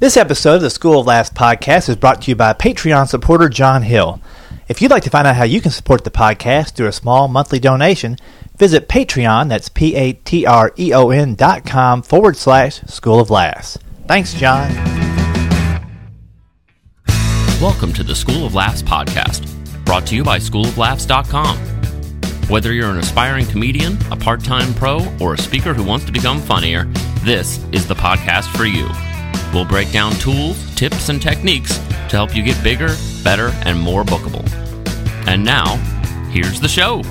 This episode of the School of Laughs podcast is brought to you by Patreon supporter John Hill. If you'd like to find out how you can support the podcast through a small monthly donation, visit Patreon, that's P-A-T-R-E-O-N dot com forward slash School of Laughs. Thanks, John. Welcome to the School of Laughs podcast, brought to you by schooloflaughs.com. Whether you're an aspiring comedian, a part time pro, or a speaker who wants to become funnier, this is the podcast for you. We'll break down tools, tips, and techniques to help you get bigger, better, and more bookable. And now, here's the show.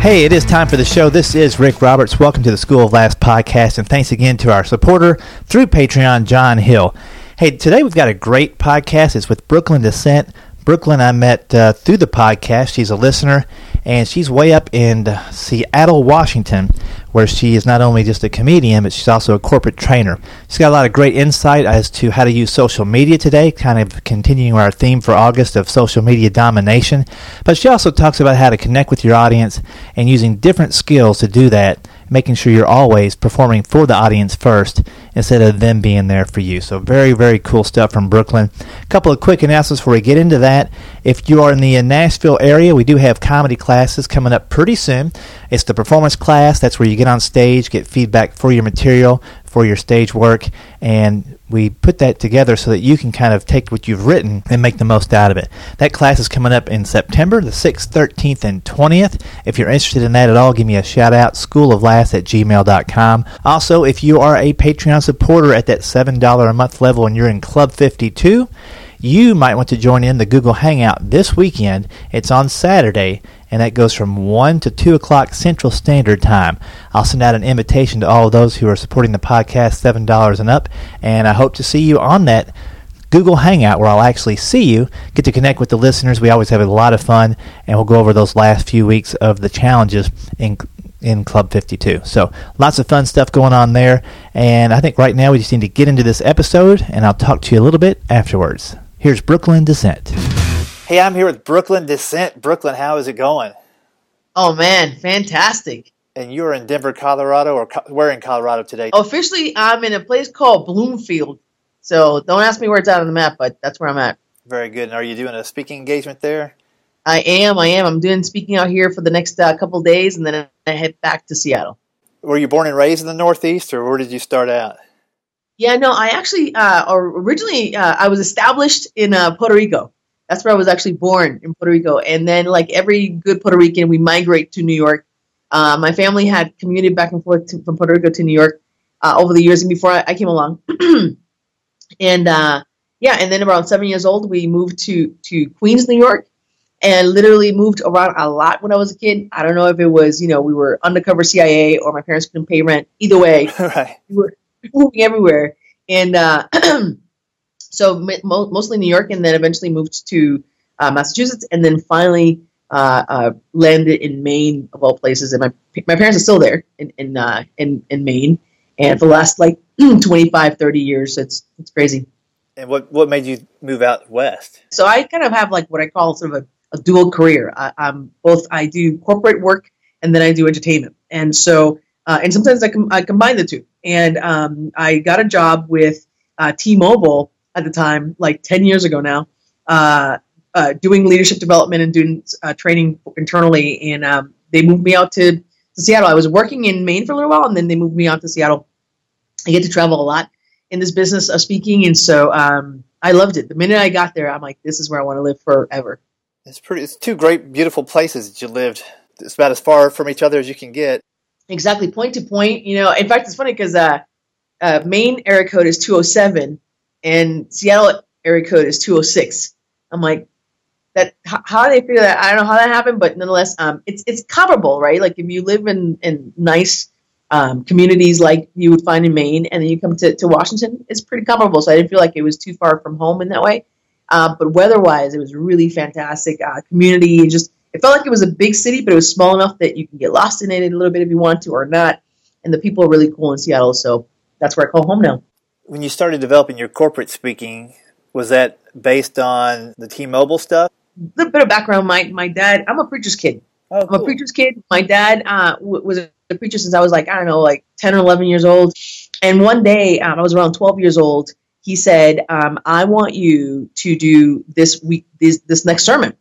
Hey, it is time for the show. This is Rick Roberts. Welcome to the School of Laughs podcast, and thanks again to our supporter through Patreon, John Hill. Hey, today we've got a great podcast. It's with Brooklyn Descent. Brooklyn, I met uh, through the podcast. She's a listener, and she's way up in Seattle, Washington, where she is not only just a comedian, but she's also a corporate trainer. She's got a lot of great insight as to how to use social media today, kind of continuing our theme for August of social media domination. But she also talks about how to connect with your audience and using different skills to do that making sure you're always performing for the audience first instead of them being there for you. So very, very cool stuff from Brooklyn. A couple of quick announcements before we get into that. If you are in the uh, Nashville area, we do have comedy classes coming up pretty soon. It's the performance class. That's where you get on stage, get feedback for your material, for your stage work, and we put that together so that you can kind of take what you've written and make the most out of it. That class is coming up in September, the 6th, 13th, and 20th. If you're interested in that at all, give me a shout out, schooloflaughs at gmail.com. Also, if you are a Patreon supporter at that $7 a month level and you're in Club 52, you might want to join in the Google Hangout this weekend. It's on Saturday, and that goes from 1 to 2 o'clock Central Standard Time. I'll send out an invitation to all those who are supporting the podcast $7 and up, and I hope to see you on that Google Hangout where I'll actually see you, get to connect with the listeners. We always have a lot of fun, and we'll go over those last few weeks of the challenges in Club 52. So lots of fun stuff going on there, and I think right now we just need to get into this episode, and I'll talk to you a little bit afterwards. Here's Brooklyn Descent. Hey, I'm here with Brooklyn Descent. Brooklyn, how is it going? Oh man, fantastic! And you're in Denver, Colorado, or co- where in Colorado today? Officially, I'm in a place called Broomfield. So don't ask me where it's out on the map, but that's where I'm at. Very good. And are you doing a speaking engagement there? I am. I am. I'm doing speaking out here for the next uh, couple days, and then I head back to Seattle. Were you born and raised in the Northeast, or where did you start out? Yeah, no, I actually uh, originally uh, I was established in uh, Puerto Rico. That's where I was actually born in Puerto Rico, and then like every good Puerto Rican, we migrate to New York. Uh, my family had commuted back and forth to, from Puerto Rico to New York uh, over the years, and before I, I came along, and uh, yeah, and then around seven years old, we moved to to Queens, New York, and literally moved around a lot when I was a kid. I don't know if it was you know we were undercover CIA or my parents couldn't pay rent. Either way, right. we were moving everywhere. And uh, so mo- mostly New York, and then eventually moved to uh, Massachusetts, and then finally uh, uh, landed in Maine of all places. And my my parents are still there in in uh, in, in Maine, and for the last like 25, 30 years, it's it's crazy. And what what made you move out west? So I kind of have like what I call sort of a, a dual career. I, am both I do corporate work and then I do entertainment, and so uh, and sometimes I, com- I combine the two. And um, I got a job with uh, T-Mobile at the time, like 10 years ago now, uh, uh doing leadership development and doing uh, training internally. And um, they moved me out to, to Seattle. I was working in Maine for a little while, and then they moved me out to Seattle. I get to travel a lot in this business of speaking, and so um, I loved it. The minute I got there, I'm like, this is where I want to live forever. It's pretty. It's two great, beautiful places that you lived. It's about as far from each other as you can get. Exactly, point to point. You know, in fact, it's funny because uh, uh, Maine area code is 207 and Seattle area code is 206. I'm like, that how, do they figure that? I don't know how that happened, but nonetheless, um, it's it's comparable, right? Like if you live in in nice um, communities like you would find in Maine, and then you come to, to Washington, it's pretty comparable. So I didn't feel like it was too far from home in that way. Uh, but weather-wise, it was really fantastic. Uh, community, just it felt like it was a big city, but it was small enough that you can get lost in it a little bit if you want to or not. And the people are really cool in Seattle, so that's where I call home now. When you started developing your corporate speaking, was that based on the T-Mobile stuff? A little bit of background. My my dad, I'm a preacher's kid. Oh, cool. I'm a preacher's kid. My dad uh, was a preacher since I was like I don't know, like 10 or 11 years old. And one day, um, I was around 12 years old. He said, um, "I want you to do this week, this, this next sermon,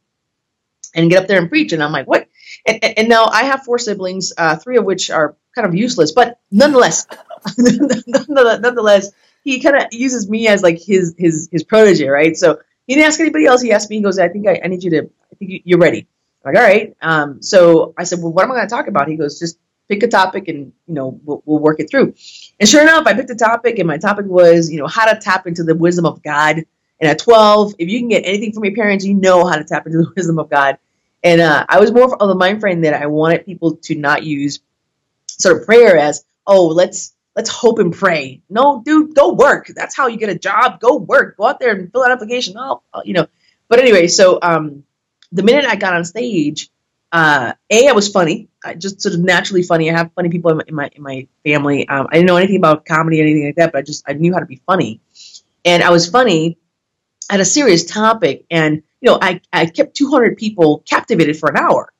and get up there and preach." And I'm like, "What?" And, and, now I have four siblings, uh, three of which are kind of useless, but nonetheless, nonetheless, he kind of uses me as like his his his protege, right? So he didn't ask anybody else. He asked me. He goes, "I think I, I need you to. I think you're ready." I'm like, all right. Um, so I said, "Well, what am I going to talk about?" He goes, "Just pick a topic and you know we'll, we'll work it through." And sure enough, I picked a topic, and my topic was you know how to tap into the wisdom of God. And at 12, if you can get anything from your parents, you know how to tap into the wisdom of God. And uh, I was more of the mind frame that I wanted people to not use sort of prayer as, oh, let's let's hope and pray. No, dude, go work. That's how you get a job. Go work. Go out there and fill out an application. Oh, you know. But anyway, so um, the minute I got on stage, uh, a I was funny, I just sort of naturally funny. I have funny people in my in my, family. Um, I didn't know anything about comedy or anything like that, but I just I knew how to be funny, and I was funny at a serious topic, and you know I I kept 200 people captivated for an hour,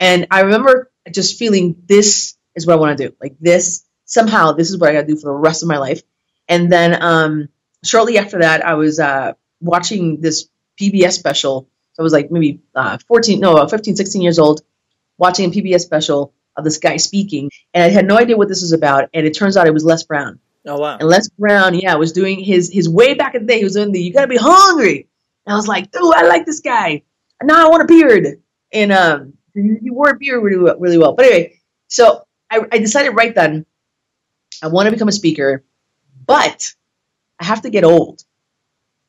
and I remember just feeling this is what I want to do. Like this somehow this is what I got to do for the rest of my life. And then um, shortly after that, I was uh, watching this PBS special. I was like maybe uh, 14, no, 15, 16 years old, watching a PBS special of this guy speaking. And I had no idea what this was about. And it turns out it was Les Brown. Oh, wow. And Les Brown, yeah, was doing his, his way back in the day. He was doing the, you got to be hungry. And I was like, dude, I like this guy. And now I want a beard. And um, he wore a beard really, really well. But anyway, so I, I decided right then I want to become a speaker, but I have to get old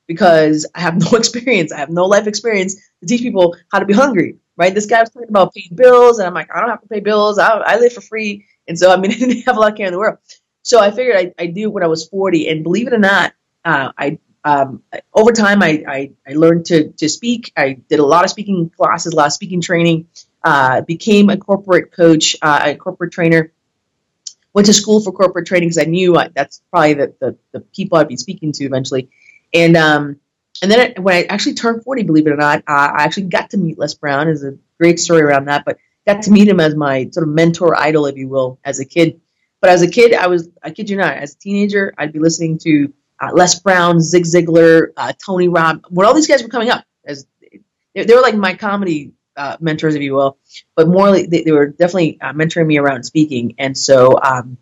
because I have no experience. I have no life experience to teach people how to be hungry, right? This guy was talking about paying bills, and I'm like, I don't have to pay bills. I, I live for free. And so, I mean, I didn't have a lot of care in the world. So I figured I, I do when I was 40. And believe it or not, uh, I um, over time, I, I, I, learned to, to speak. I did a lot of speaking classes, a lot of speaking training, uh, became a corporate coach, uh, a corporate trainer, went to school for corporate training because I knew I, that's probably the, the, the, people I'd be speaking to eventually. And um, and then when I actually turned 40, believe it or not, uh, I actually got to meet Les Brown. Is a great story around that, but got to meet him as my sort of mentor idol, if you will, as a kid. But as a kid, I was, I kid you not, as a teenager, I'd be listening to uh, Les Brown, Zig Ziglar, uh, Tony Robb, when all these guys were coming up. As they, they were like my comedy uh, mentors, if you will, but more like they, they were definitely uh, mentoring me around speaking. And so, um,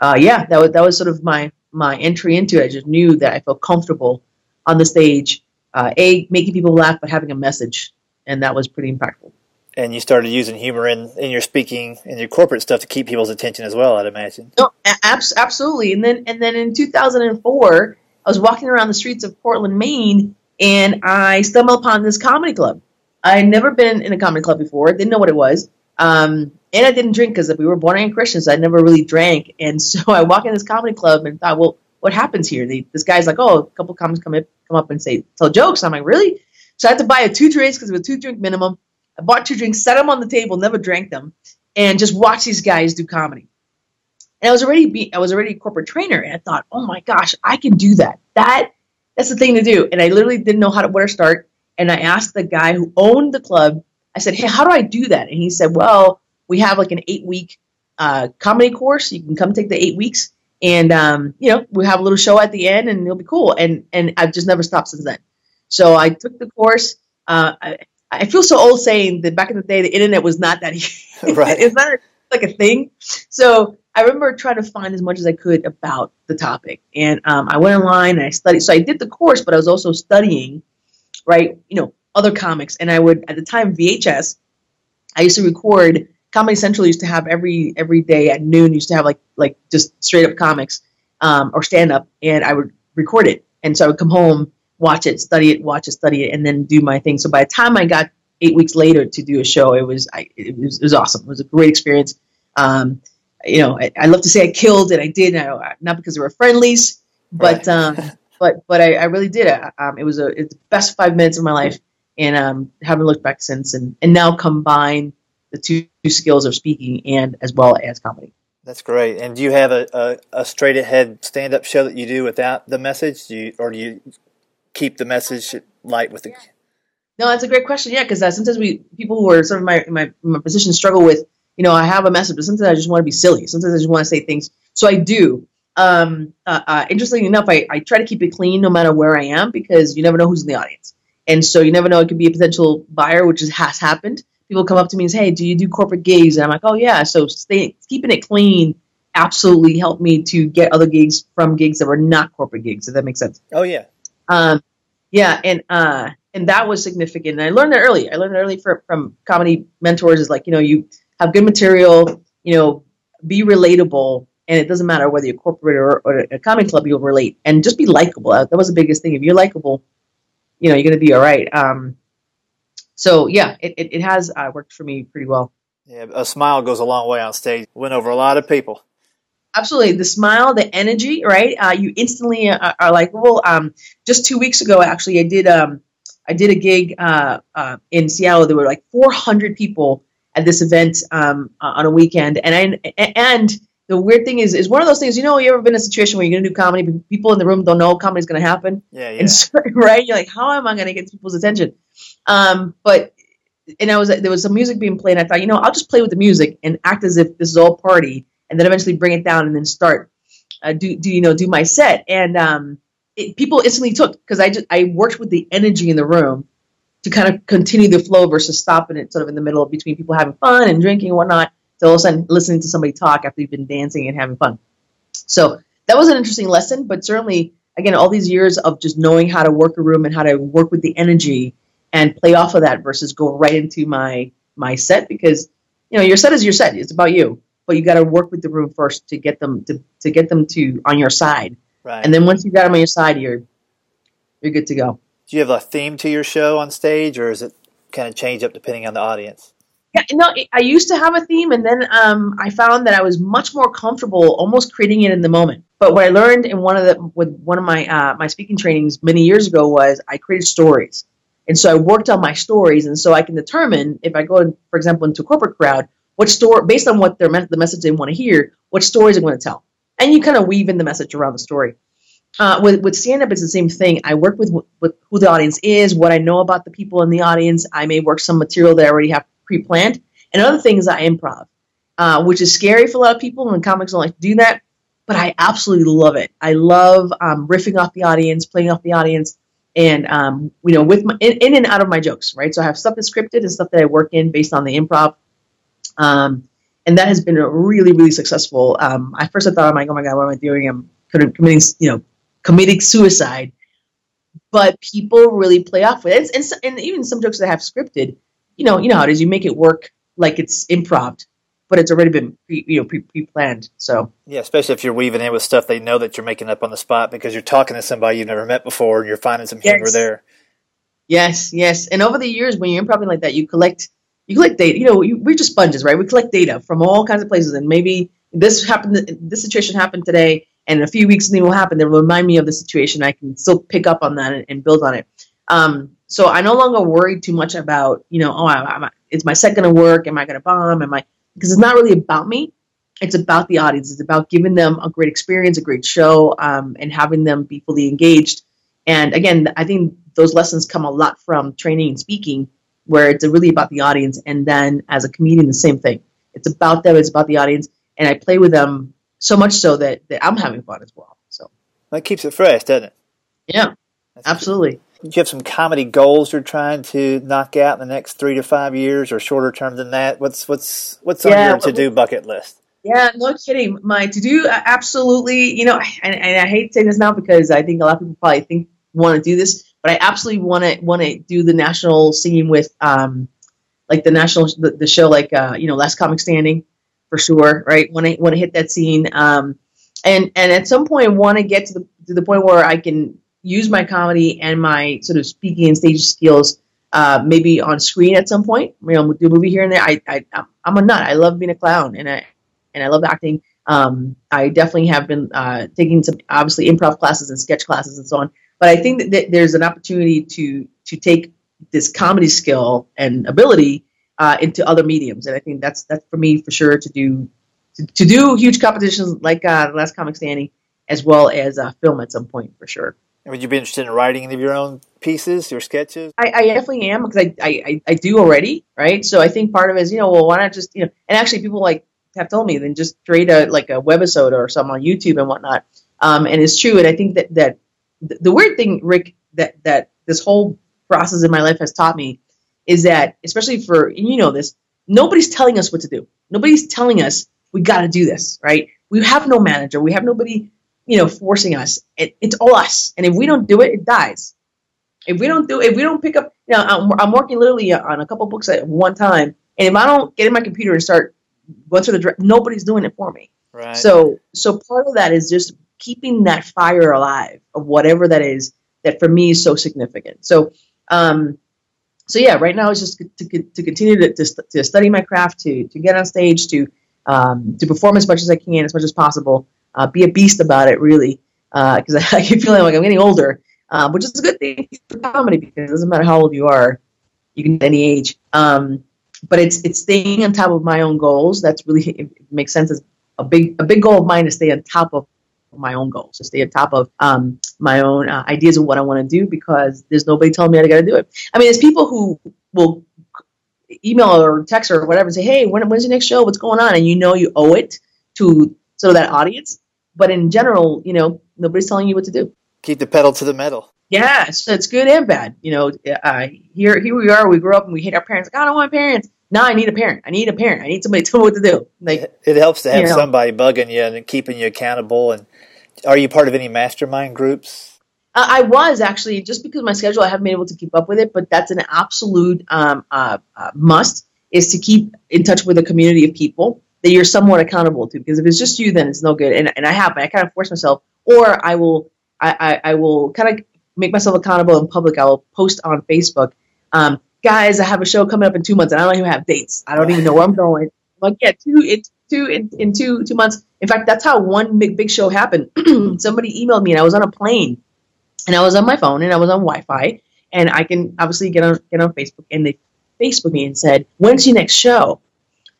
uh, yeah, that was that was sort of my my entry into it. I just knew that I felt comfortable on the stage, uh, a making people laugh, but having a message, and that was pretty impactful. And you started using humor in, in your speaking and your corporate stuff to keep people's attention as well. I'd imagine. No, abs- absolutely. And then and then in 2004, I was walking around the streets of Portland, Maine, and I stumbled upon this comedy club I had never been in a comedy club before, didn't know what it was. Um, and I didn't drink because we were born again Christians. I never really drank. And so I walk in this comedy club and thought, well, what happens here? They, this guy's like, oh, a couple comics come, up, come up and say, tell jokes. I'm like, really? So I had to buy a two drinks because it was two drink minimum. I bought two drinks, set them on the table, never drank them, and just watch these guys do comedy. And I was already be, I was already a corporate trainer, and I thought, oh my gosh, I can do that. That that's the thing to do. And I literally didn't know how to where to start and I asked the guy who owned the club, I said, Hey, how do I do that? And he said, Well, we have like an eight week uh, comedy course. You can come take the eight weeks, and um, you know we have a little show at the end, and it'll be cool. And and I've just never stopped since then. So I took the course. Uh, I, I feel so old saying that back in the day the internet was not that right. it's not like a thing. So I remember trying to find as much as I could about the topic, and um, I went online and I studied. So I did the course, but I was also studying right? You know, other comics. And I would at the time VHS, I used to record Comedy Central used to have every every day at noon used to have like like just straight up comics um, or stand up, and I would record it. And so I would come home, watch it, study it, watch it, study it, and then do my thing. So by the time I got eight weeks later to do a show, it was I, it was, it was awesome. It was a great experience. Um, you know, I, I, love to say I killed it. I did, not because there were friendlies, but right. um, but but I, I really did it. Um, it was a it's the best five minutes of my life, and um, haven't looked back since. And and now combine the two, two skills of speaking and as well as comedy. That's great. And do you have a, a, a straight ahead stand up show that you do without the message? Do you, or do you keep the message light with the? No, that's a great question. Yeah, because uh, sometimes we people who are sort of my, my my position struggle with. You know, I have a message, but sometimes I just want to be silly. Sometimes I just want to say things. So I do. um, uh, uh, interestingly enough, I, I try to keep it clean no matter where I am because you never know who's in the audience. And so you never know, it could be a potential buyer, which is, has happened. People come up to me and say, hey, do you do corporate gigs? And I'm like, oh, yeah. So stay, keeping it clean absolutely helped me to get other gigs from gigs that were not corporate gigs, if that makes sense. Oh, yeah. Um, yeah. And, uh, and that was significant. And I learned that early. I learned that early for, from comedy mentors is like, you know, you have good material, you know, be relatable and it doesn't matter whether you're corporate or, or a comedy club, you'll relate and just be likable. That was the biggest thing. If you're likable, you know, you're going to be all right. Um, so yeah, it, it, it has uh, worked for me pretty well. Yeah, a smile goes a long way on stage. Went over a lot of people. Absolutely, the smile, the energy, right? Uh, you instantly are, uh, are likable. Um, just two weeks ago, actually, I did um, I did a gig uh, uh, in Seattle. There were like 400 people at this event um, uh, on a weekend, and I, and the weird thing is, is one of those things. You know, you ever been in a situation where you're going to do comedy, but people in the room don't know comedy's going to happen. Yeah, yeah. And so, right, you're like, how am I going to get people's attention? Um, but and I was there was some music being played, and I thought, you know, I'll just play with the music and act as if this is all party, and then eventually bring it down and then start uh, do do you know do my set. And um, it, people instantly took because I just I worked with the energy in the room to kind of continue the flow versus stopping it sort of in the middle between people having fun and drinking and whatnot to all of a sudden listening to somebody talk after you've been dancing and having fun. So that was an interesting lesson, but certainly, again, all these years of just knowing how to work a room and how to work with the energy and play off of that versus go right into my my set because you know your set is your set. It's about you, but you got to work with the room first to get them to to get them to on your side. Right. And then once you got them on your side, you're you're good to go. Do you have a theme to your show on stage, or is it kind of change up depending on the audience? Yeah, no, I used to have a theme, and then um, I found that I was much more comfortable almost creating it in the moment. But what I learned in one of the with one of my uh, my speaking trainings many years ago was I created stories, and so I worked on my stories, and so I can determine if I go, for example, into a corporate crowd, what story based on what their the message they want to hear, what stories I'm going to tell, and you kind of weave in the message around the story. Uh, with with stand up, it's the same thing. I work with with who the audience is, what I know about the people in the audience. I may work some material that I already have pre-planned. And other things I improv, uh, which is scary for a lot of people, and comics don't like to do that. But I absolutely love it. I love um, riffing off the audience, playing off the audience, and um, you know, with my, in, in, and out of my jokes, right? So I have stuff that's scripted and stuff that I work in based on the improv. Um, and that has been really, really successful. Um, I first I thought, I'm like, oh my god, what am I doing? I'm committing, you know, committing suicide. But people really play off with it, and, and, and even some jokes that I have scripted, you know, you know how it is. You make it work like it's improv, but it's already been pre, you know pre planned. So yeah, especially if you're weaving in with stuff they know that you're making up on the spot because you're talking to somebody you've never met before and you're finding some humor yes. there. Yes, yes. And over the years, when you're improvising like that, you collect you collect data. You know, you, we're just sponges, right? We collect data from all kinds of places, and maybe this happened, this situation happened today, and in a few weeks something will happen that will remind me of the situation. I can still pick up on that and, and build on it. Um, so I no longer worry too much about, you know, oh, I, I, is my set going to work? Am I going to bomb? Am I? Because it's not really about me. It's about the audience. It's about giving them a great experience, a great show, um, and having them be fully engaged. And again, I think those lessons come a lot from training and speaking, where it's really about the audience. And then as a comedian, the same thing. It's about them. It's about the audience. And I play with them so much so that, that I'm having fun as well. So that keeps it fresh, doesn't it? Yeah, That's absolutely. Do you have some comedy goals you're trying to knock out in the next three to five years, or shorter term than that? What's what's what's on your to do bucket list? Yeah, no kidding. My to do absolutely, you know, and, and, I hate saying this now because I think a lot of people probably think want to do this, but I absolutely want to want to do the national singing with, um, like the national the, the show, like uh, you know, Last Comic Standing, for sure, right? Want to want to hit that scene, um, and and at some point want to get to the to the point where I can use my comedy and my sort of speaking and stage skills uh, maybe on screen at some point. You know, do a movie here and there. I, I I'm a nut. I love being a clown and I and I love acting. Um, I definitely have been uh, taking some obviously improv classes and sketch classes and so on. But I think that, there's an opportunity to to take this comedy skill and ability uh, into other mediums, and I think that's that's for me for sure to do to, to do huge competitions like uh, the Last Comic Standing, as well as uh, film at some point for sure. Would you be interested in writing any of your own pieces, your sketches? I, I definitely am because I, I, I do already, right? So I think part of it is, you know, well, why not just, you know, and actually people like have told me then just create a like a webisode or something on YouTube and whatnot. Um, and it's true. And I think that that the weird thing, Rick, that that this whole process in my life has taught me is that, especially for you know this, nobody's telling us what to do. Nobody's telling us we got to do this, right? We have no manager. We have nobody, you know, forcing us. It, it's all us. And if we don't do it, it dies. If we don't do, if we don't pick up, you know, I'm, I'm working literally on a couple books at one time, and if I don't get in my computer and start going through the, nobody's doing it for me. Right. So, so part of that is just keeping that fire alive of whatever that is that for me is so significant. So, um, so yeah, right now it's just to, to continue to, to, to, study my craft, to, to get on stage, to, um, to perform as much as I can, as much as possible, uh, be a beast about it, really, because uh, I, I keep feeling like I'm getting older, uh, which is a good thing for comedy because it doesn't matter how old you are, you can any age. Um, but it's it's staying on top of my own goals. That's really it makes sense. It's a big a big goal of mine is stay on top of my own goals, to stay on top of um, my own uh, ideas of what I want to do because there's nobody telling me I got to do it. I mean, there's people who will email or text or whatever and say, "Hey, when, when's your next show? What's going on?" And you know you owe it to sort of that audience. But in general, you know, nobody's telling you what to do. Keep the pedal to the metal. Yeah, so it's good and bad. You know, uh, here here we are. We grew up and we hate our parents. Like, I don't want parents. Now I need a parent. I need a parent. I need somebody to tell me what to do. Like it helps to have you know, somebody bugging you and keeping you accountable. And are you part of any mastermind groups? Uh, I was actually just because my schedule, I haven't been able to keep up with it. But that's an absolute um, uh, uh, must is to keep in touch with a community of people that you're somewhat accountable to. Because if it's just you, then it's no good. And and I have but I kind of force myself, or I will I, I, I will kind of make myself accountable in public. I will post on Facebook. Um, guys, I have a show coming up in two months, and I don't even have dates. I don't even know where I'm going. Like, yeah, two in two in, in two two months. In fact, that's how one big big show happened. Somebody emailed me, and I was on a plane, and I was on my phone, and I was on Wi-Fi, and I can obviously get on get on Facebook, and they Facebook me and said, "When's your next show?"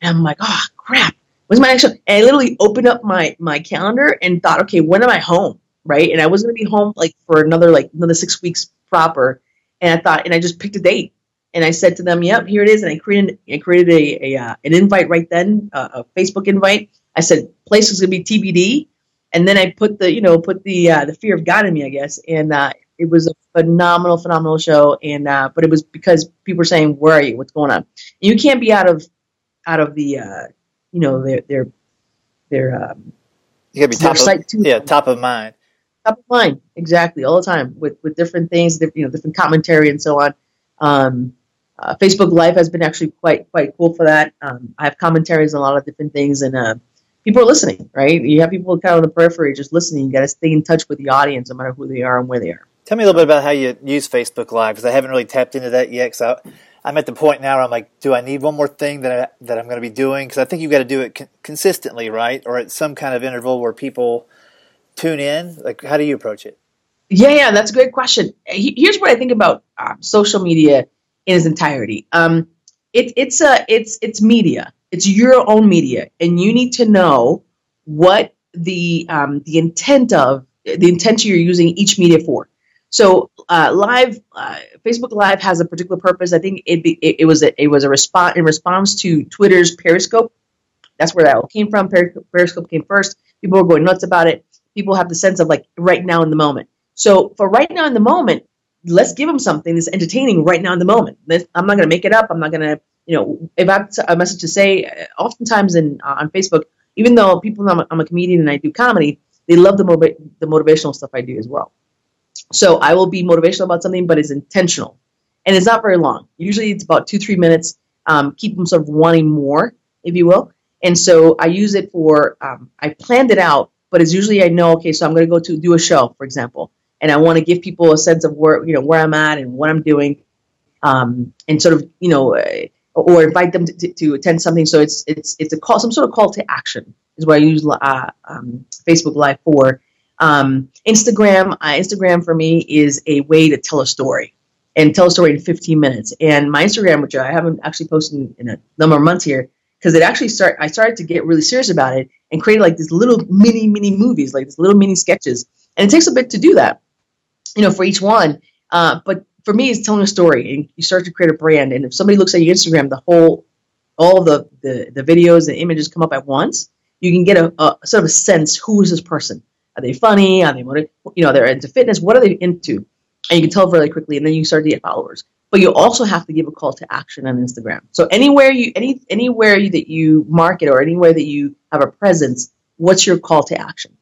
And I'm like, "Oh crap." When's my next? And I literally opened up my my calendar and thought, okay, when am I home? Right, and I was to be home like for another like another six weeks proper. And I thought, and I just picked a date and I said to them, "Yep, here it is." And I created I created a, a uh, an invite right then, uh, a Facebook invite. I said, "Place is gonna be TBD," and then I put the you know put the uh, the fear of God in me, I guess, and uh, it was a phenomenal, phenomenal show. And uh, but it was because people were saying, "Where are you? What's going on?" And you can't be out of out of the uh, you know their their their um, you gotta be top of, yeah top of mind top of mind exactly all the time with with different things, you know, different commentary and so on. Um, uh, Facebook Live has been actually quite quite cool for that. Um, I have commentaries on a lot of different things, and uh, people are listening. Right, you have people kind of on the periphery just listening. You got to stay in touch with the audience, no matter who they are and where they are. Tell me a little bit about how you use Facebook Live because I haven't really tapped into that yet. So I'm at the point now where I'm like, do I need one more thing that I, that I'm going to be doing? Because I think you've got to do it con- consistently, right, or at some kind of interval where people tune in. Like, how do you approach it? Yeah, yeah, that's a great question. Here's what I think about uh, social media in its entirety. Um, it, it's a it's it's media. It's your own media, and you need to know what the um, the intent of the intent you're using each media for. So uh, live uh, Facebook Live has a particular purpose. I think it, it, it was a, it was a response in response to Twitter's Periscope. That's where that all came from. Periscope came first. People were going nuts about it. People have the sense of like right now in the moment. So for right now in the moment, let's give them something that's entertaining right now in the moment. I'm not going to make it up. I'm not going to, you know, if I have a message to say, uh, oftentimes in uh, on Facebook, even though people know I'm a, I'm a, comedian and I do comedy, they love the the motivational stuff I do as well. So I will be motivational about something, but it's intentional, and it's not very long. Usually, it's about two three minutes. Um, keep them sort of wanting more, if you will. And so I use it for. Um, I planned it out, but it's usually I know okay, so I'm going to go to do a show, for example and I want to give people a sense of where you know where I'm at and what I'm doing, um, and sort of you know, uh, or invite them to, to, to, attend something. So it's it's it's a call, some sort of call to action is what I use uh, um, Facebook Live for. Um, Instagram, uh, Instagram for me is a way to tell a story and tell a story in 15 minutes. And my Instagram, which I haven't actually posted in, a number of months here, because it actually start I started to get really serious about it and create like these little mini mini movies, like these little mini sketches. And it takes a bit to do that you know, for each one. Uh, but for me, it's telling a story, and you start to create a brand. And if somebody looks at your Instagram, the whole all the, the, the videos and images come up at once, you can get a, a sort of a sense who is this person? Are they funny? Are they you know they're into fitness? What are they into? And you can tell very quickly, and then you start to get followers. But you also have to give a call to action on Instagram. So anywhere you any anywhere you, that you market or anywhere that you have a presence, what's your call to action?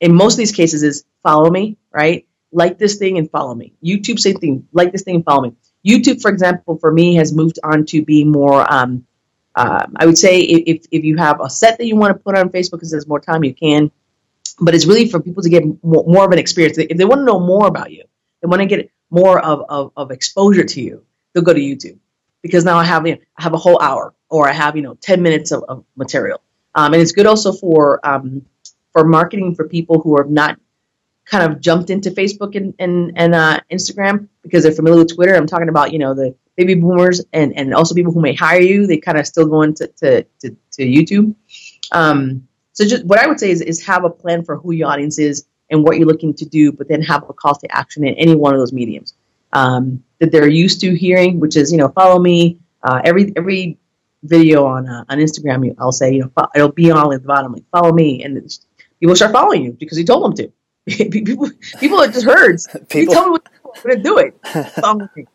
In most of these cases, is follow me, right? Like this thing and follow me. YouTube, same thing. Like this thing and follow me. YouTube, for example, for me has moved on to be more. Um, uh, I would say if if you have a set that you want to put on Facebook because there's more time, you can but it's really for people to get more, of an experience. If they want to know more about you, they want to get more of, of, of exposure to you, they'll go to YouTube because now I have you know, I have a whole hour or I have you know ten minutes of, of material, um, and it's good also for um, for marketing for people who are not kind of jumped into Facebook and and, and uh, Instagram because they're familiar with Twitter. I'm talking about you know the baby boomers and and also people who may hire you. They kind of still go into to, to, to YouTube. Um, so just what I would say is, is have a plan for who your audience is and what you're looking to do, but then have a call to action in any one of those mediums um, that they're used to hearing, which is you know follow me. Uh, every every video on uh, on Instagram, I'll say you know it'll be on at the bottom like follow me, and people start following you because you told them to. people people are just herds. people you tell me what to do it. Follow me,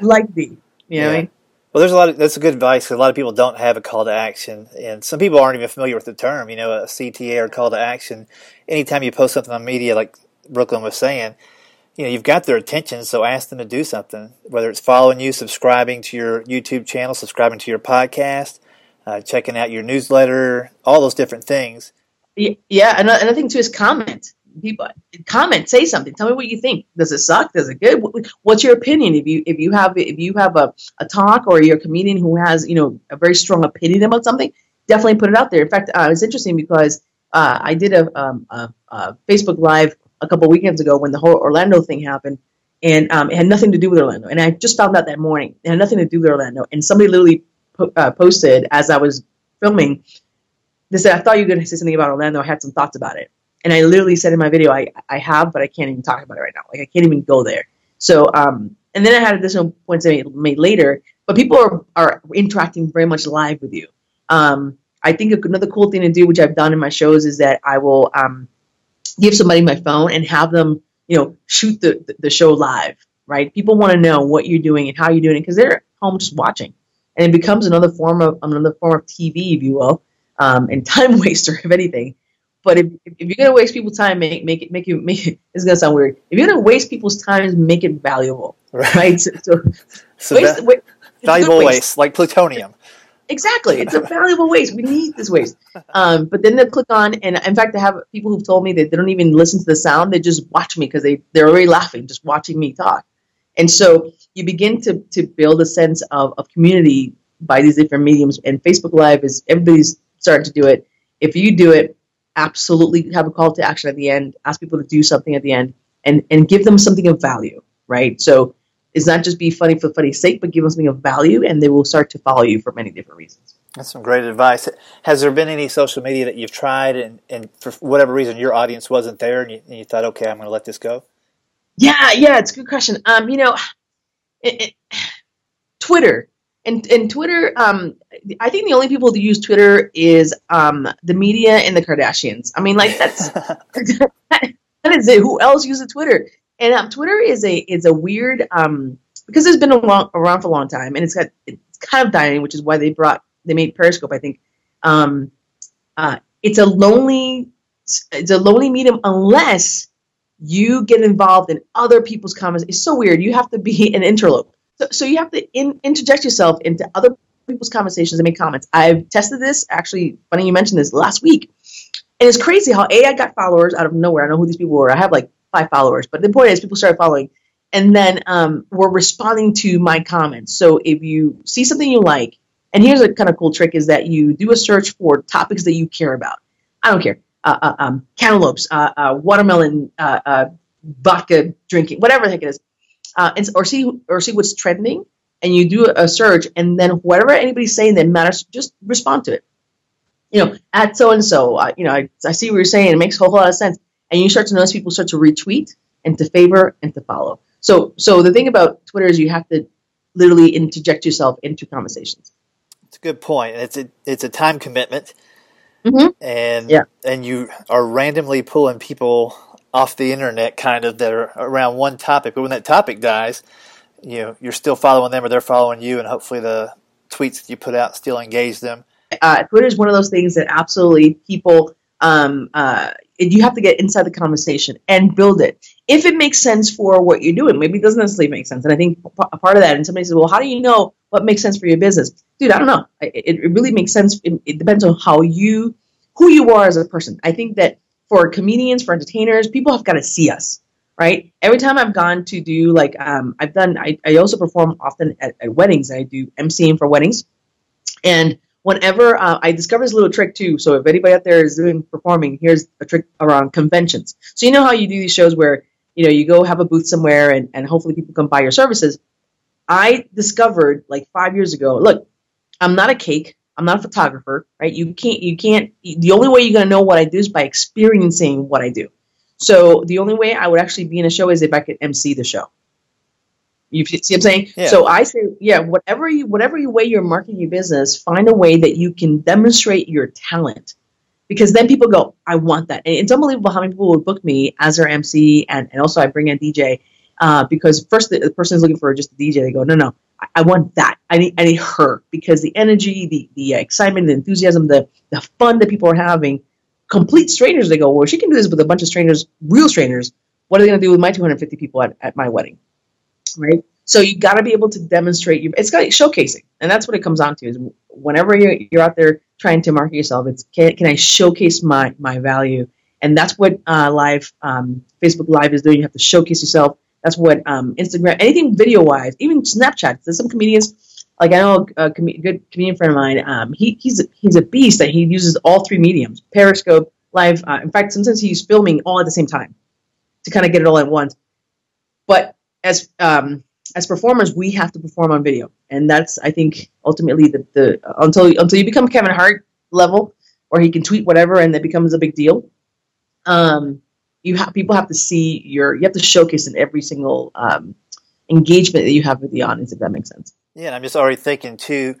like me. You know what I mean? Well, there's a lot of that's a good advice. A lot of people don't have a call to action, and some people aren't even familiar with the term. You know, a CTA or call to action. Anytime you post something on media, like Brooklyn was saying, you know, you've got their attention, so ask them to do something. Whether it's following you, subscribing to your YouTube channel, subscribing to your podcast, uh, checking out your newsletter, all those different things. Yeah, another thing too is comment people comment, say something. Tell me what you think. Does it suck? Does it good? What's your opinion? If you if you have if you have a, a talk or you're a comedian who has you know a very strong opinion about something, definitely put it out there. In fact, uh, it's interesting because uh, I did a, um, a, a, Facebook Live a couple weekends ago when the whole Orlando thing happened, and um, it had nothing to do with Orlando. And I just found out that morning it had nothing to do with Orlando. And somebody literally po- uh, posted as I was filming. They said, "I thought you were going to say something about Orlando. I had some thoughts about it." And I literally said in my video, I, I have, but I can't even talk about it right now. Like I can't even go there. So, um, and then I had additional points I made, later, but people are, are interacting very much live with you. Um, I think another cool thing to do, which I've done in my shows, is that I will um, give somebody my phone and have them, you know, shoot the, the show live. Right? People want to know what you're doing and how you're doing it because they're home just watching, and it becomes another form of another form of TV, if you will, um, and time waster, if anything. But if, if you're gonna waste people's time, make make it make you make it. It's gonna sound weird. If you're gonna waste people's time, make it valuable, right? right? So, so, waste, waste, valuable waste. waste. like plutonium. Exactly, it's a valuable waste. We need this waste. Um, but then they'll click on, and in fact, I have people who've told me that they don't even listen to the sound; they just watch me because they they're already laughing just watching me talk. And so you begin to to build a sense of, of community by these different mediums. And Facebook Live is everybody's starting to do it. If you do it, absolutely have a call to action at the end, ask people to do something at the end, and, and give them something of value, right? So it's not just be funny for funny's sake, but give them something of value, and they will start to follow you for many different reasons. That's some great advice. Has there been any social media that you've tried, and, and for whatever reason your audience wasn't there, and you, and you thought, okay, I'm going to let this go? Yeah, yeah, it's a good question. Um, you know, it, it, Twitter and and Twitter, um, I think the only people who use Twitter is um, the media and the Kardashians. I mean, like that's that is it. Who else uses Twitter? And um, Twitter is a is a weird um, because it's been long, around for a long time, and it's got it's kind of dying, which is why they brought they made Periscope. I think um, uh, it's a lonely it's a lonely medium unless you get involved in other people's comments. It's so weird. You have to be an interlope. So, you have to in, interject yourself into other people's conversations and make comments. I've tested this. Actually, funny you mentioned this last week, and it's crazy how a I got followers out of nowhere. I know who these people were. I have like five followers, but the point is, people started following, and then um, we're responding to my comments. So if you see something you like, and here's a kind of cool trick: is that you do a search for topics that you care about. I don't care. Uh, uh, um, cantaloupes, uh, uh watermelon, uh, uh, vodka drinking, whatever the heck it is uh, and, or see or see what's trending, and you do a search, and then whatever anybody's saying that matters, just respond to it. You know, at so and so, you know, I, I see what you're saying. It makes a whole lot of sense, and you start to notice people start to retweet and to favor and to follow. So, so the thing about Twitter is you have to literally interject yourself into conversations. It's a good point. It's a it's a time commitment, Mm-hmm. and Yeah. and you are randomly pulling people off the internet, kind of that are around one topic. But when that topic dies, you know you're still following them or they're following you, and hopefully the tweets that you put out still engage them. uh, Twitter is one of those things that absolutely people um, uh, you have to get inside the conversation and build it if it makes sense for what you're doing. Maybe it doesn't necessarily make sense, and I think a part of that. And somebody says, "Well, how do you know what makes sense for your business?" Dude, I don't know. It, it really makes sense. It, it depends on how you who you are as a person. I think that for comedians, for entertainers, people have got to see us. Right. Every time I've gone to do like um, I've done, I, I also perform often at, at weddings. I do emceeing for weddings, and whenever uh, I discovered this little trick too. So if anybody out there is doing performing, here's a trick around conventions. So you know how you do these shows where you know you go have a booth somewhere and, and hopefully people come buy your services. I discovered like five years ago. Look, I'm not a cake. I'm not a photographer, right? You can't. You can't. The only way you're gonna know what I do is by experiencing what I do. So the only way I would actually be in a show is if I could MC the show. You see what I'm saying? Yeah. So I say, yeah, whatever you whatever you way you're marketing your business, find a way that you can demonstrate your talent. Because then people go, I want that. And it's unbelievable how many people would book me as their MC and, and also I bring in a DJ. Uh, because first the, the person is looking for just a DJ. They go, no, no, I, want that. I need, I need her because the energy, the, the excitement, the enthusiasm, the, the fun that people are having, complete strangers. They go, well, she can do this with a bunch of strangers, real strangers. What are they going to do with my 250 people at, at my wedding? right? So you got to be able to demonstrate your. It's got showcasing, and that's what it comes down to. Is whenever you're, you're out there trying to market yourself, it's can, can I showcase my my value, and that's what uh, live um, Facebook Live is doing. You have to showcase yourself. That's what um, Instagram, anything video wise, even Snapchat. There's some comedians, like I know a com- good comedian friend of mine. Um, he he's a, he's a beast that he uses all three mediums: Periscope, Live. Uh, in fact, sometimes he's filming all at the same time to kind of get it all at once. But as um, as performers, we have to perform on video, and that's I think ultimately the, the until until you become Kevin Hart level, or he can tweet whatever, and it becomes a big deal. Um, you have people have to see your you have to showcase in every single um, engagement that you have with the audience, if that makes sense. Yeah, and I'm just already thinking too.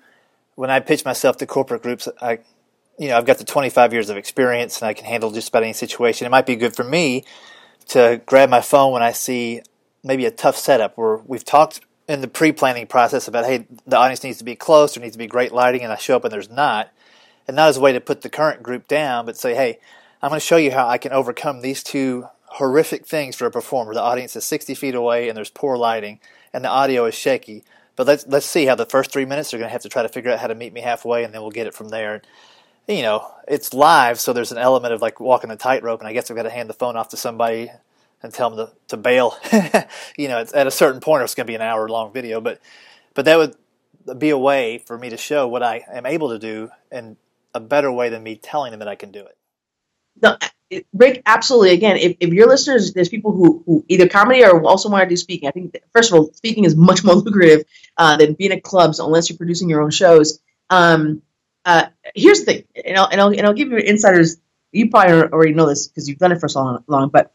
When I pitch myself to corporate groups, I, you know, I've got the 25 years of experience, and I can handle just about any situation. It might be good for me to grab my phone when I see maybe a tough setup where we've talked in the pre-planning process about, hey, the audience needs to be close, there needs to be great lighting, and I show up and there's not, and not as a way to put the current group down, but say, hey, I'm going to show you how I can overcome these two horrific things for a performer. The audience is 60 feet away and there's poor lighting, and the audio is shaky. But let's let's see how the first three minutes they're going to have to try to figure out how to meet me halfway, and then we'll get it from there. You know, it's live, so there's an element of like walking a tightrope, and I guess I've got to hand the phone off to somebody and tell them to, to bail. you know, at a certain point, it's going to be an hour long video, but but that would be a way for me to show what I am able to do in a better way than me telling them that I can do it. No, Rick, absolutely. Again, if, if your listeners, there's people who, who either comedy or also want to do speaking. I think, that, first of all, speaking is much more lucrative uh, than being at clubs unless you're producing your own shows. Um, uh, here's the thing, and I'll, and, I'll, and I'll give you insiders. You probably already know this because you've done it for so long, long, but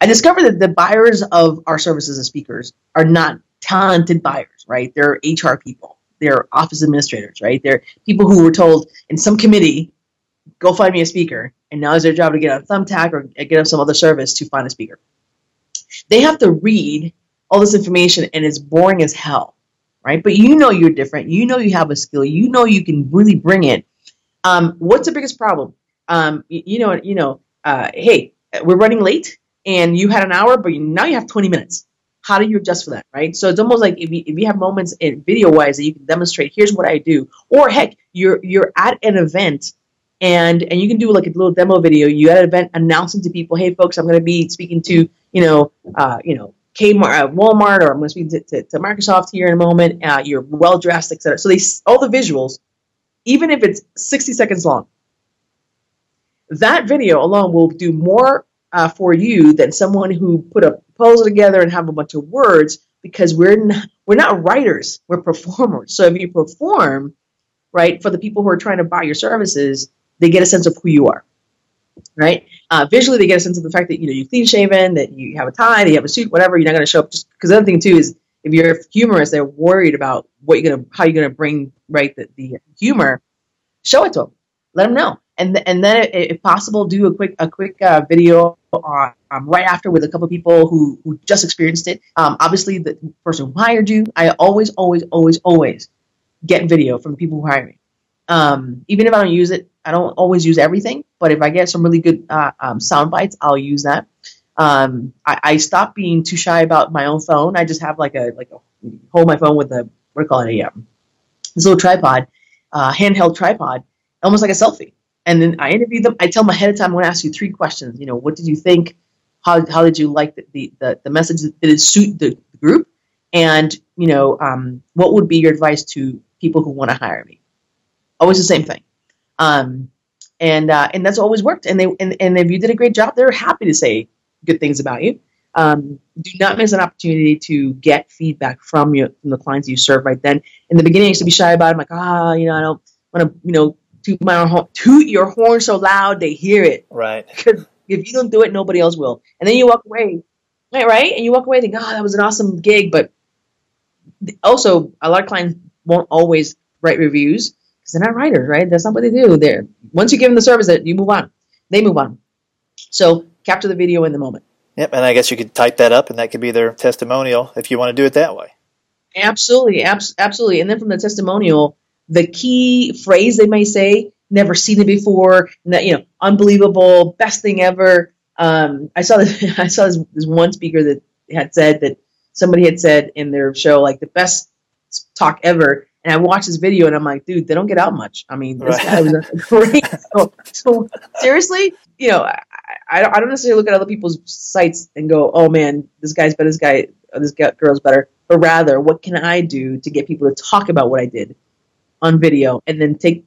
I discovered that the buyers of our services as speakers are not talented buyers, right? They're HR people, they're office administrators, right? They're people who were told in some committee, go find me a speaker, and now it's their job to get on Thumbtack or get on some other service to find a speaker. They have to read all this information, and it's boring as hell, right? But you know you're different. You know you have a skill. You know you can really bring it. Um, what's the biggest problem? Um, you, you know, you know. Uh, hey, we're running late, and you had an hour, but now you have 20 minutes. How do you adjust for that, right? So it's almost like if you, if you have moments in video wise that you can demonstrate, here's what I do, or heck, you're you're at an event and and you can do like a little demo video. You at an event announcing to people, hey folks, I'm going to be speaking to you know uh, you know Kmart, uh, Walmart, or I'm going to speak to, to, Microsoft here in a moment. Uh, you're well dressed, etc. So they all the visuals, even if it's 60 seconds long, that video alone will do more uh, for you than someone who put a proposal together and have a bunch of words because we're not, we're not writers, we're performers. So if you perform, right, for the people who are trying to buy your services, they get a sense of who you are, right? Uh, visually, they get a sense of the fact that you know you're clean shaven, that you have a tie, that you have a suit, whatever. You're not going to show up just because the other thing too is if you're humorous, they're worried about what you're gonna, how you're gonna bring right the, the humor. Show it to them. Let them know, and and then if possible, do a quick a quick uh, video on, um, right after with a couple people who who just experienced it. Um, obviously, the person who hired you. I always, always, always, always get video from people who hire me. Um, even if I don't use it, I don't always use everything, but if I get some really good uh, um, sound bites, I'll use that. Um, I, I being too shy about my own phone. I just have like a like a hold my phone with a what do you call it a um, this little tripod, uh, handheld tripod, almost like a selfie. And then I interview them. I tell them ahead of time. I'm going to ask you three questions. You know, what did you think? How, how did you like the, the, the, the message? Did it suit the group? And you know, um, what would be your advice to people who want to hire me? Always the same thing. Um, and uh, and that's always worked. And they and, and if you did a great job, they're happy to say good things about you. Um, do not miss an opportunity to get feedback from you from the clients you serve right then. In the beginning, I used to be shy about it. I'm like, ah, you know, I don't want to, you know, toot my own horn, toot your horn so loud they hear it. Right. Because if you don't do it, nobody else will. And then you walk away, right? Right? And you walk away thinking, oh, that was an awesome gig. But also, a lot of clients won't always write reviews because they're not writers, right? That's not what they do. There, once you give them the service, that you move on, they move on. So capture the video in the moment. Yep, and I guess you could type that up, and that could be their testimonial if you want to do it that way. Absolutely, abs- absolutely. And then from the testimonial, the key phrase they may say, "Never seen it before," you know, unbelievable, best thing ever. Um, I saw this, I saw this, this one speaker that had said that somebody had said in their show like the best talk ever, and I watched this video and I'm like, dude, they don't get out much. I mean, this right. guy was great. So, so, seriously, you know, I, I, don't necessarily look at other people's sites and go, oh man, this guy's better, this guy, uh, this girl's better. But rather, what can I do to get people to talk about what I did on video and then take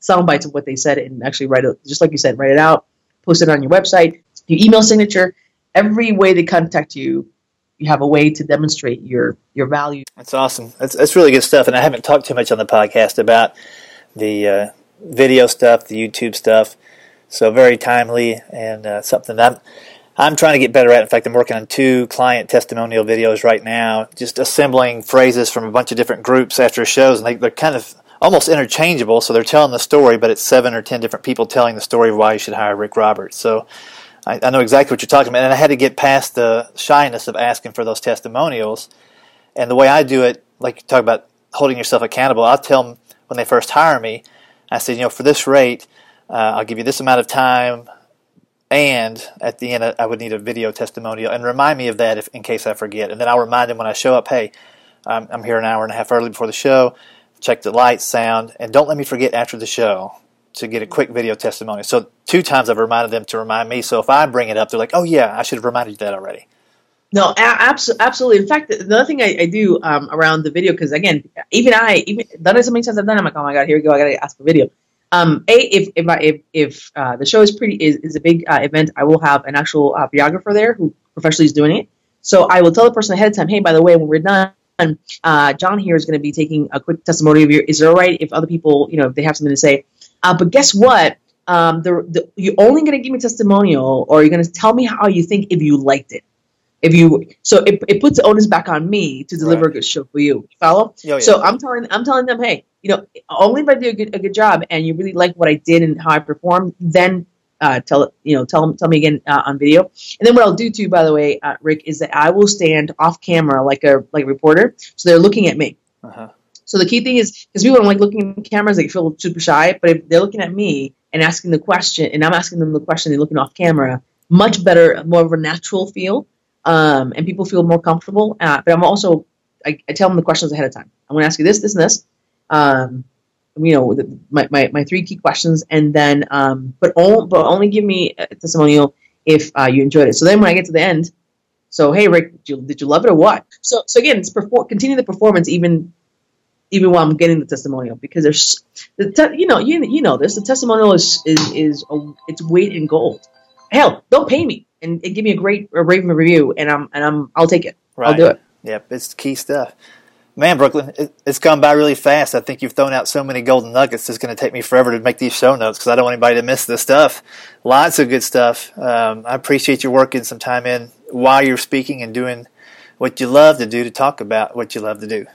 sound bites of what they said and actually write it, just like you said, write it out, post it on your website, your email signature, every way they contact you you have a way to demonstrate your your value. That's awesome. That's that's really good stuff. And I haven't talked too much on the podcast about the uh, video stuff, the YouTube stuff. So very timely and uh, something that I'm I'm trying to get better at. In fact, I'm working on two client testimonial videos right now, just assembling phrases from a bunch of different groups after shows, and they, they're kind of almost interchangeable. So they're telling the story, but it's seven or ten different people telling the story of why you should hire Rick Roberts. So I, I know exactly what you're talking about, and I had to get past the shyness of asking for those testimonials. And the way I do it, like you talk about holding yourself accountable, I'll tell them when they first hire me, I said, you know, for this rate, uh, I'll give you this amount of time, and at the end, I would need a video testimonial, and remind me of that if, in case I forget. And then I'll remind them when I show up, hey, I'm, I'm here an hour and a half early before the show. Check the lights, sound, and don't let me forget after the show to get a quick video testimony. So two times I've reminded them to remind me. So if I bring it up, they're like, "Oh yeah, I should have reminded you that already." No, absolutely. In fact, the other thing I, I do um, around the video, because again, even I, even done it so many times I've done, I'm like, oh my god, here we go, I gotta ask for video. Um, a if if I, if, if uh, the show is pretty is, is a big uh, event, I will have an actual uh, videographer there who professionally is doing it. So I will tell the person ahead of time, hey, by the way, when we're done, uh, John here is going to be taking a quick testimony of your. Is it all right if other people, you know, if they have something to say? Uh, but guess what? Um, the, the, you're only going to give me testimonial, or you're going to tell me how you think if you liked it. If you so it, it puts the onus back on me to deliver right. a good show for you. you follow? Oh, yeah. So I'm telling I'm telling them, hey, you know, only if I do a good, a good job and you really like what I did and how I performed, then uh, tell you know tell tell me again uh, on video. And then what I'll do too, by the way, uh, Rick, is that I will stand off camera like a like a reporter, so they're looking at me. Uh-huh. So the key thing is because people don't like looking at cameras, they feel super shy. But if they're looking at me and asking the question, and I'm asking them the question, they're looking off camera, much better, more of a natural feel, um, and people feel more comfortable. Uh, but I'm also I, I, tell them the questions ahead of time. I'm going to ask you this, this, and this. Um, you know, the, my, my, my three key questions, and then um, but only but only give me a testimonial if uh, you enjoyed it. So then when I get to the end, so hey Rick, did you, did you love it or what? So so again, it's perfor- continue the performance even even while I'm getting the testimonial because there's the te- you know you, you know this the testimonial is is is a, it's weight in gold. Hell, don't pay me and, and give me a great a raving review and I'm and I'm I'll take it. Right. I'll do it. Yep, it's key stuff. Man, Brooklyn, it, it's gone by really fast. I think you've thrown out so many golden nuggets. It's going to take me forever to make these show notes because I don't want anybody to miss this stuff. Lots of good stuff. Um, I appreciate you working some time in while you're speaking and doing what you love to do to talk about what you love to do.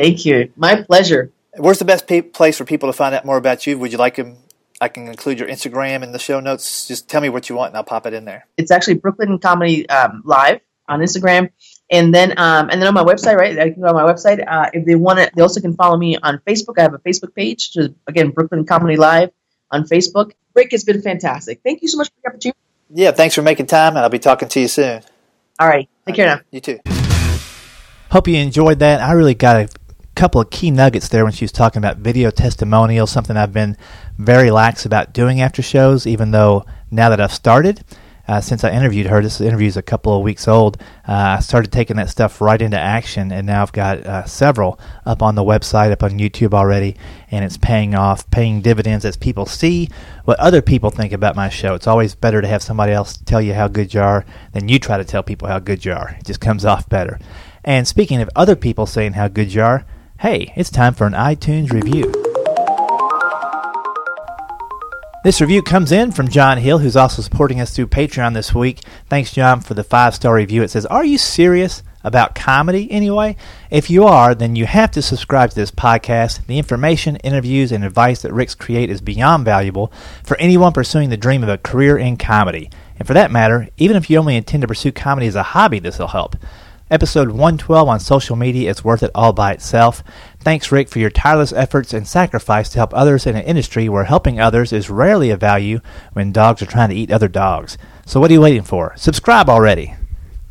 Thank you. My pleasure. Where's the best pe- place for people to find out more about you? Would you like them? I can include your Instagram in the show notes. Just tell me what you want, and I'll pop it in there. It's actually Brooklyn Comedy um, Live on Instagram, and then um, and then on my website, right? I can go on my website. Uh, if they want it. they also can follow me on Facebook. I have a Facebook page, which is, again Brooklyn Comedy Live on Facebook. Rick has been fantastic. Thank you so much for the opportunity. Yeah, thanks for making time, and I'll be talking to you soon. All right, take care now. You too. Hope you enjoyed that. I really got a couple of key nuggets there when she was talking about video testimonials, something I've been very lax about doing after shows, even though now that I've started, uh, since I interviewed her, this interview is a couple of weeks old, uh, I started taking that stuff right into action, and now I've got uh, several up on the website, up on YouTube already, and it's paying off, paying dividends as people see what other people think about my show. It's always better to have somebody else tell you how good you are than you try to tell people how good you are. It just comes off better. And speaking of other people saying how good you are, hey, it's time for an iTunes review. This review comes in from John Hill, who's also supporting us through Patreon this week. Thanks, John, for the five star review. It says, Are you serious about comedy anyway? If you are, then you have to subscribe to this podcast. The information, interviews, and advice that Rick's create is beyond valuable for anyone pursuing the dream of a career in comedy. And for that matter, even if you only intend to pursue comedy as a hobby, this will help. Episode 112 on social media is worth it all by itself. Thanks, Rick, for your tireless efforts and sacrifice to help others in an industry where helping others is rarely of value when dogs are trying to eat other dogs. So, what are you waiting for? Subscribe already.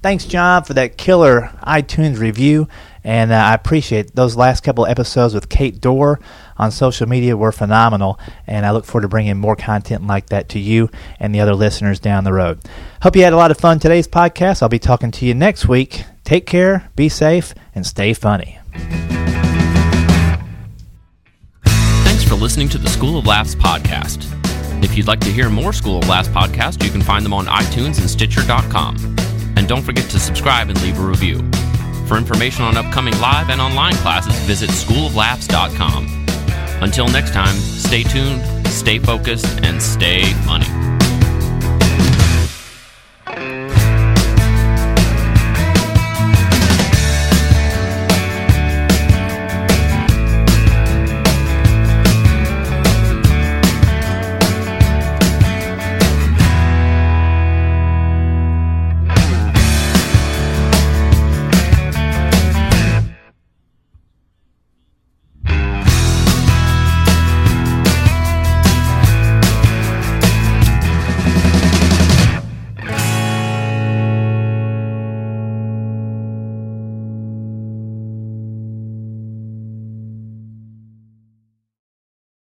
Thanks, John, for that killer iTunes review. And uh, I appreciate those last couple episodes with Kate Dorr on social media were phenomenal. And I look forward to bringing more content like that to you and the other listeners down the road. Hope you had a lot of fun today's podcast. I'll be talking to you next week. Take care, be safe, and stay funny. Thanks for listening to the School of Laughs podcast. If you'd like to hear more School of Laughs podcasts, you can find them on iTunes and Stitcher.com. And don't forget to subscribe and leave a review. For information on upcoming live and online classes, visit schooloflaughs.com. Until next time, stay tuned, stay focused, and stay funny.